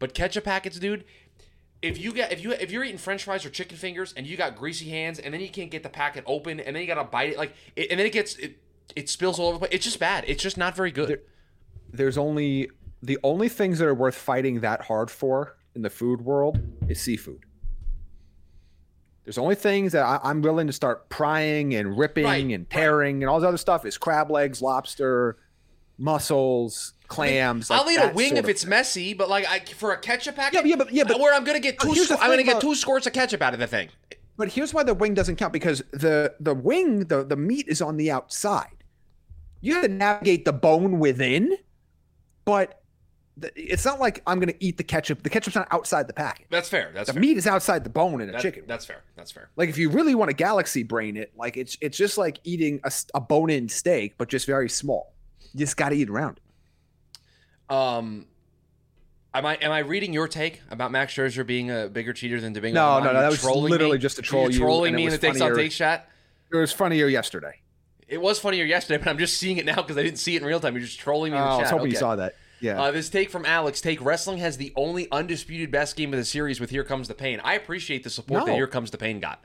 But ketchup packets, dude. If you get if you if you're eating French fries or chicken fingers and you got greasy hands and then you can't get the packet open and then you gotta bite it like it, and then it gets it, it spills all over the place. It's just bad. It's just not very good. there's only the only things that are worth fighting that hard for in the food world is seafood. There's only things that I, I'm willing to start prying and ripping Right, and right. tearing and all this other stuff is crab legs, lobster, mussels, clams. I'll like eat a wing if it's thing. messy, but like I, for a ketchup packet, Yeah, yeah, but- yeah, but- uh, where I'm gonna get oh, two, squ- I'm gonna get two squirts of ketchup out of the thing. But here's why the wing doesn't count because the the wing the the meat is on the outside. You have to navigate the bone within, but it's not like I'm going to eat the ketchup. The ketchup's not outside the packet. That's fair. That's The fair. meat is outside the bone in a That- chicken. That's fair. That's fair. Like if you really want to galaxy brain it, like it's it's just like eating a bone-in steak, but just very small. You just got to eat around. Um, am I am I reading your take about Max Scherzer being a bigger cheater than Domingo? No, no, no, that was literally me? just to You're troll you, trolling and me in the takes on take shot. It was funnier yesterday. It was funnier yesterday, but I'm just seeing it now because I didn't see it in real time. You're just trolling me in the Oh, I chat. was hoping you saw that. Yeah. Uh, this take from Alex: Take wrestling has the only undisputed best game of the series with "Here Comes the Pain." I appreciate the support that "Here Comes the Pain" got.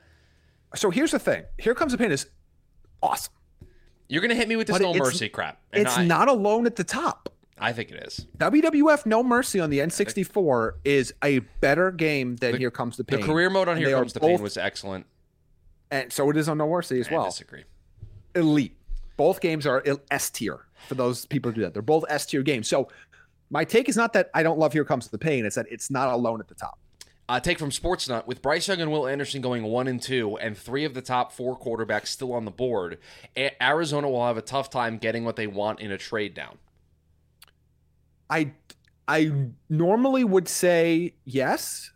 so here's the thing. Here comes the pain is awesome. You're gonna hit me with this But no mercy crap, It's I, not alone at the top. I think it is. WWF No Mercy on the N64 is a better game than Here Comes the Pain. The career mode on "Here Comes the Pain" was excellent. and so it is on No Mercy as well. I well. disagree. elite. Both games are S tier for those people who do that. They're both S tier games. So my take is not that I don't love Here Comes the Pain. It's that it's not alone at the top. Uh, take from Sportsnut with Bryce Young and Will Anderson going one and two, and three of the top four quarterbacks still on the board. A- Arizona will have a tough time getting what they want in a trade down. I I normally would say yes,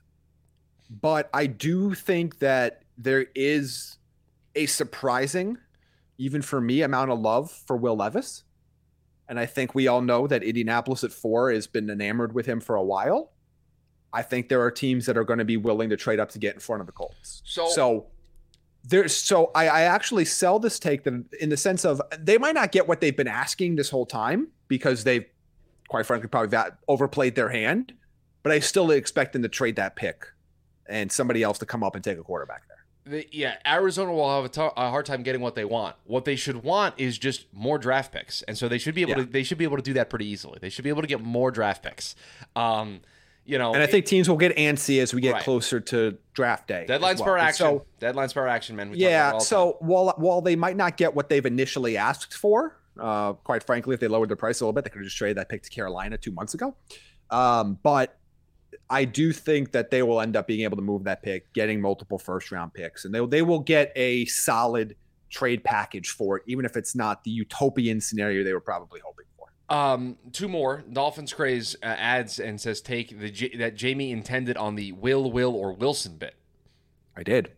but I do think that there is a surprising, even for me, amount of love for Will Levis. And I think we all know that Indianapolis at four has been enamored with him for a while. I think there are teams that are going to be willing to trade up to get in front of the Colts. So- so there's so I, I actually sell this take that in the sense of they might not get what they've been asking this whole time because they've quite frankly probably that overplayed their hand, but I still expect them to trade that pick and somebody else to come up and take a quarterback there. The, yeah, Arizona will have a hard time getting what they want. What they should want is just more draft picks, and so they should be able Yeah. to. They should be able to do that pretty easily. They should be able to get more draft picks. Um, you know, And I think teams will get antsy as we get Right. closer to draft day. deadlines well. per action. So deadlines per action, man. We talk about yeah, so while while they might not get what they've initially asked for, uh, quite frankly, if they lowered their price a little bit, they could have just traded that pick to Carolina two months ago. Um, but I do think that they will end up being able to move that pick, getting multiple first round picks, and they they will get a solid trade package for it, even if it's not the utopian scenario they were probably hoping for. Um, two more. Dolphins craze uh, adds and says take the J- that Jaime intended on the Will Will or Wilson bit. I did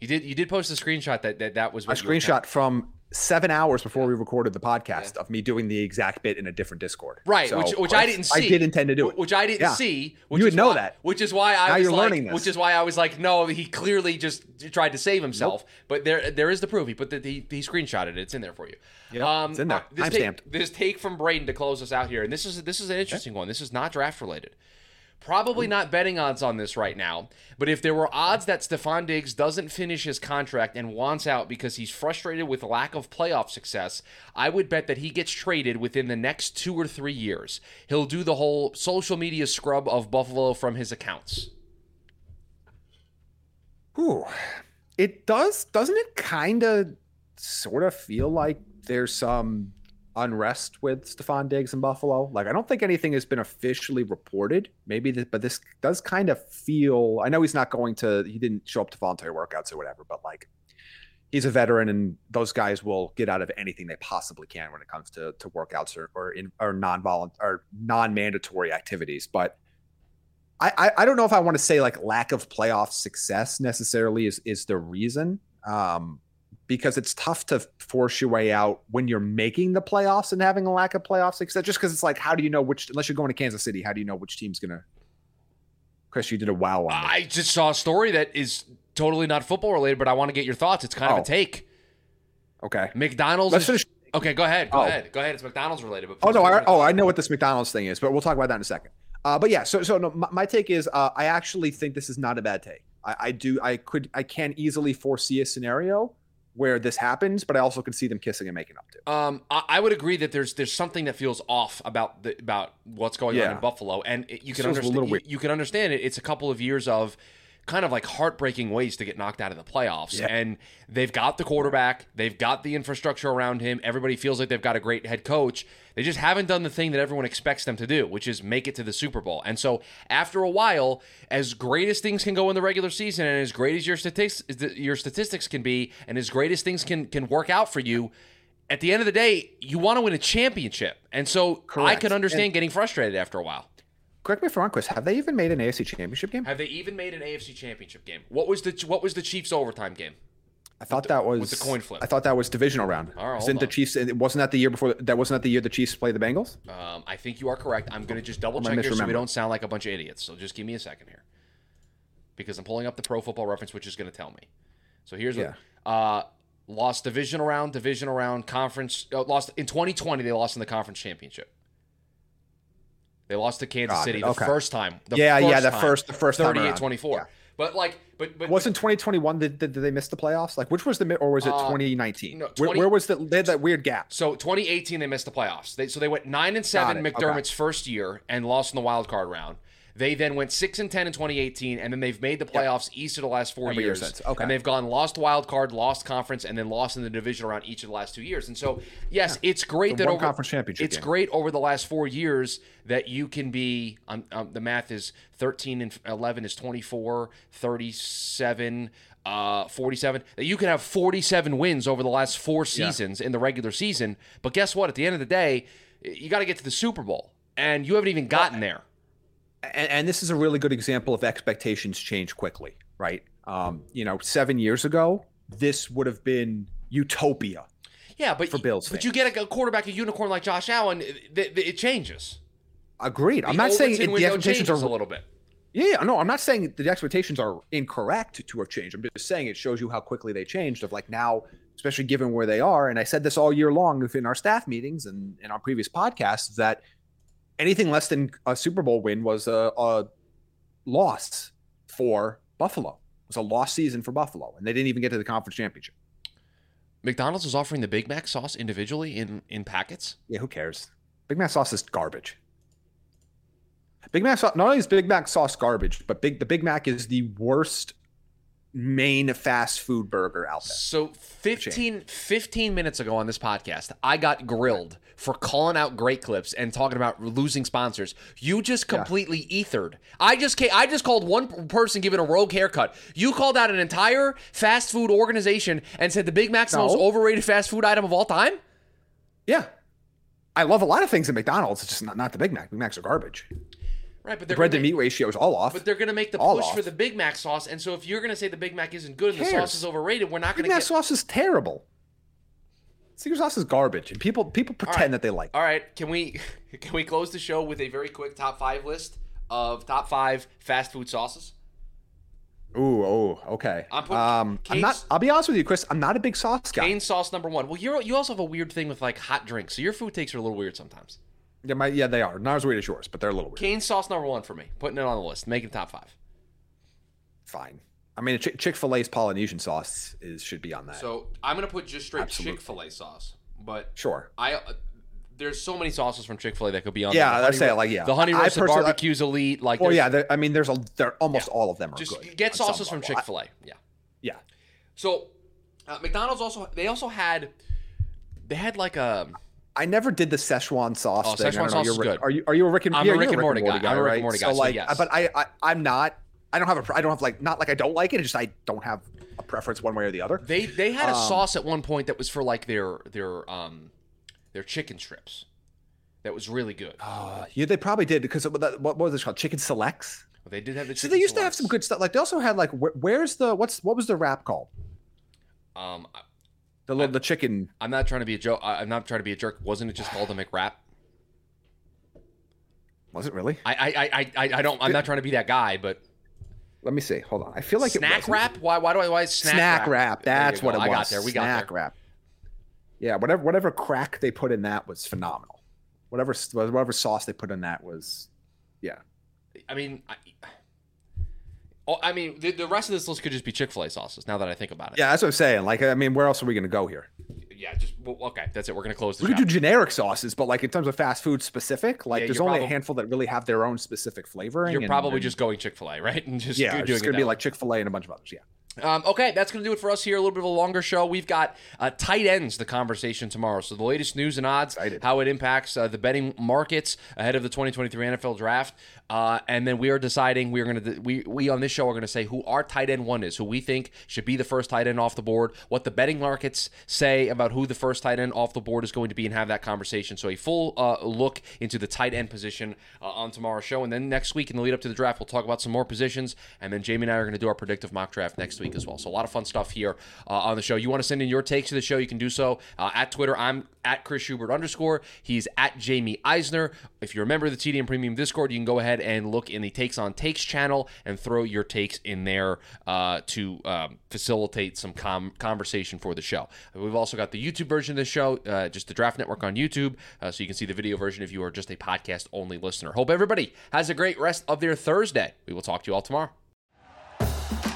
You did you did post a screenshot that that, that was a what you were screenshot from seven hours before we recorded the podcast of me doing the exact bit in a different Discord. Right, So, which which I didn't see. I did intend to do it. Which I didn't Yeah. see. Which You would know why- that. Which is why I Now was you're like, learning this. which is why I was like, no, he clearly just tried to save himself. But there there is the proof. He put the he, he screenshotted it. It's in there for you. Yep, it's in there. uh, this, Timestamped. take, this take from Braden to close us out here, and this is this is an interesting one. This is not draft related. Probably not betting odds on this right now, but if there were odds that Stefon Diggs doesn't finish his contract and wants out because he's frustrated with lack of playoff success, I would bet that he gets traded within the next two or three years. He'll do the whole social media scrub of Buffalo from his accounts. Ooh, it does, doesn't it? Kind of, sort of feel like there's some unrest with Stefon Diggs in Buffalo. Like, I don't think anything has been officially reported. Maybe, th- but this does kind of feel. I know he's not going to. He didn't show up to voluntary workouts or whatever, but like. He's a veteran, and those guys will get out of anything they possibly can when it comes to, to workouts or or, in, or non-voluntary or non mandatory activities. But I, I, I don't know if I want to say like lack of playoff success necessarily is is the reason. Um, because it's tough to force your way out when you're making the playoffs and having a lack of playoff success. Just because it's like, how do you know which? Unless you're going to Kansas City, how do you know which team's gonna? Chris, you did a wow on. I just saw a story that is totally not football related, but I want to get your thoughts. It's kind of Oh. a take. Okay, McDonald's. let's is- finish. Okay, go ahead. Go Oh. ahead. Go ahead. It's McDonald's related. But Oh no! I, oh. I know what this McDonald's thing is, but we'll talk about that in a second. Uh, but yeah, so so no, my, my take is uh, I actually think this is not a bad take. I, I do I could I can easily foresee a scenario where this happens, but I also can see them kissing and making up too. Um, I, I would agree that there's there's something that feels off about the about what's going on in Buffalo, and it, you can understand. You, you can understand it. It's a couple of years of kind of like heartbreaking ways to get knocked out of the playoffs, Yeah. and they've got the quarterback, they've got the infrastructure around him. Everybody feels like they've got a great head coach. They just haven't done the thing that everyone expects them to do, which is make it to the Super Bowl. And so, after a while, as great as things can go in the regular season, and as great as your statistics your statistics can be, and as great as things can can work out for you, at the end of the day, you want to win a championship. And so I Correct. could understand getting frustrated after a while. Correct me if I'm wrong, Chris. Have they even made an AFC Championship game? Have they even made an AFC championship game? What was the what was the Chiefs overtime game? I thought the, that was with the coin flip. I thought that was divisional round. All right, Isn't the Chiefs? Wasn't that the year before. That wasn't that the year the Chiefs play the Bengals. Um, I think you are correct. I'm going to just double check here so we don't sound like a bunch of idiots. So just give me a second here, because I'm pulling up the Pro Football Reference, which is going to tell me. So here's yeah. what. Uh, lost division around, division around, conference. Uh, lost in 2020. They lost in the conference championship. They lost to Kansas God, City the okay. first time. The yeah, first yeah, the time, first, the first 38-24. But like, but but Wasn't 2021? Did, did, did they miss the playoffs? Like, which was the or was it Uh, 2019? no, where, 20 where was the they had that weird gap? So 2018 they missed the playoffs. They, so they went nine and seven. McDermott's first year and lost in the wild card round. They then went six and ten in 2018, and then they've made the playoffs each of the last four Every year years. since. Okay. And they've gone lost wild card, lost conference, and then lost in the division around each of the last two years. And so, yes, it's great The that over conference championship It's game. great over the last four years that you can be. Um, um, the math is 13 and 11 is 24, 37. Uh, 47 that you can have 47 wins over the last four seasons in the regular season but guess what at the end of the day you got to get to the super bowl and you haven't even gotten there and, and this is a really good example of expectations change quickly, right? Um, you know, seven years ago, this would have been utopia. yeah but For Bills but you get a, quarterback a unicorn like Josh Allen it, it, it changes Agreed. I'm not saying it, the expectations are a little bit Yeah, no, I'm not saying the expectations are incorrect to have changed. I'm just saying it shows you how quickly they changed. Of like now, especially given where they are, and I said this all year long within our staff meetings and in our previous podcasts that anything less than a Super Bowl win was a, a loss for Buffalo. It was a lost season for Buffalo, and they didn't even get to the conference championship. McDonald's is offering the Big Mac sauce individually in in packets Yeah, who cares? Big Mac sauce is garbage. Big Mac sauce. Not only is Big Mac sauce garbage, but big the Big Mac is the worst main fast food burger out there. So 15, 15 minutes ago on this podcast, I got grilled for calling out great clips and talking about losing sponsors. You just completely ethered. I just ca- I just called one person giving a rogue haircut. You called out an entire fast food organization and said the Big Mac's the No. most overrated fast food item of all time. Yeah. I love a lot of things at McDonald's. It's just not, not the Big Mac. Big Macs are garbage. Right, but The bread to meat ratio is all off. But they're going to make the All push for the Big Mac sauce, and so if you're going to say the Big Mac isn't good and the sauce is overrated, we're not going to get. Big Mac get. sauce is terrible. Secret sauce is garbage, and people people pretend right. that they like. it. All right, can we <laughs> can we close the show with a very quick top five list of top five fast food sauces? Ooh, oh, okay. I'm putting- um, I'm not. I'll be honest with you, Chris. I'm not a big sauce guy. Cane sauce number one. Well, you you also have a weird thing with like hot drinks, so your food takes are a little weird sometimes. Yeah, my, yeah, they are not as weird as yours, but they're a little weird. Cane sauce number one for me. Putting it on the list, making top five. Fine. I mean, Ch- Chick Fil A's Polynesian sauce is should be on that. So I'm gonna put just straight. Chick Fil A sauce, but sure. I. Uh, there's so many sauces from Chick Fil A that could be on. Yeah, there. I'd say, honey- like, yeah. the honey personally- barbecues elite. Like, Well, there's- yeah. I mean, there's a. They're almost all of them are just good. get sauces from. Chick Fil A. Yeah. Yeah. So uh, McDonald's also they also had they had like a I never did the Szechuan sauce Oh, thing. Szechuan sauce is good. Are you are you a Rick and I'm a yeah, you're Rick and Morty guy. I'm a Rick and? Morty guy, So so like, yes. but I, I I'm not. I don't have a. I don't have like not like I don't like it. It's just I don't have a preference one way or the other. they they had a Um, sauce at one point that was for like their their um their chicken strips. That was really good. Uh, yeah, they probably did because what, what was it called? Chicken selects. They did have the. So they used to have some good stuff. Like they also had like wh- where's the what's what was the wrap called? Um, The little the chicken. I'm not trying to be a joke. I'm not trying to be a jerk. Wasn't it just called a McWrap? Was it really? I I I I, I don't. I'm not trying to be that guy, but Let me see. Hold on. I feel like it snack wrap. Why why do I why is snack, Snack, wrap. You That's what it was. I got there. We got snack wrap. Yeah, whatever whatever crack they put in that was phenomenal. Whatever whatever sauce they put in that was, yeah. I mean, I, oh, I mean, the, the rest of this list could just be Chick Fil A sauces. Now that I think about it, Yeah, that's what I'm saying. Like, I mean, where else are we going to go here? yeah. Just well, okay. That's it. We're gonna close the. We could do generic sauces, but like in terms of fast food specific, like Yeah, there's only probab- a handful that really have their own specific flavoring. You're and- probably and- just going Chick Fil A, right? <laughs> And just yeah, it's gonna be way. like Chick Fil A and a bunch of others. Yeah. Um, okay, that's going to do it for us here. A little bit of a longer show. We've got uh, tight ends, the conversation tomorrow. So the latest news and odds, how it impacts uh, the betting markets ahead of the 2023 NFL Draft, uh, and then we are deciding we are going to we we on this show are going to say who our tight end one is, who we think should be the first tight end off the board, what the betting markets say about who the first tight end off the board is going to be, and have that conversation. So a full uh, look into the tight end position uh, on tomorrow's show, and then next week in the lead up to the draft, we'll talk about some more positions, and then Jaime and I are going to do our predictive mock draft next week as well. So a lot of fun stuff here uh, on the show. You want to send in your takes to the show, you can do so uh, at Twitter. I'm at Chris Schubert underscore. He's at Jaime Eisner. If you're a member of the TDN Premium Discord, you can go ahead and look in the Takes on Takes channel and throw your takes in there uh, to um, facilitate some com- conversation for the show. We've also got the YouTube version of the show, uh, just the Draft Network on YouTube, uh, so you can see the video version if you are just a podcast only listener. Hope everybody has a great rest of their Thursday. We will talk to you all tomorrow.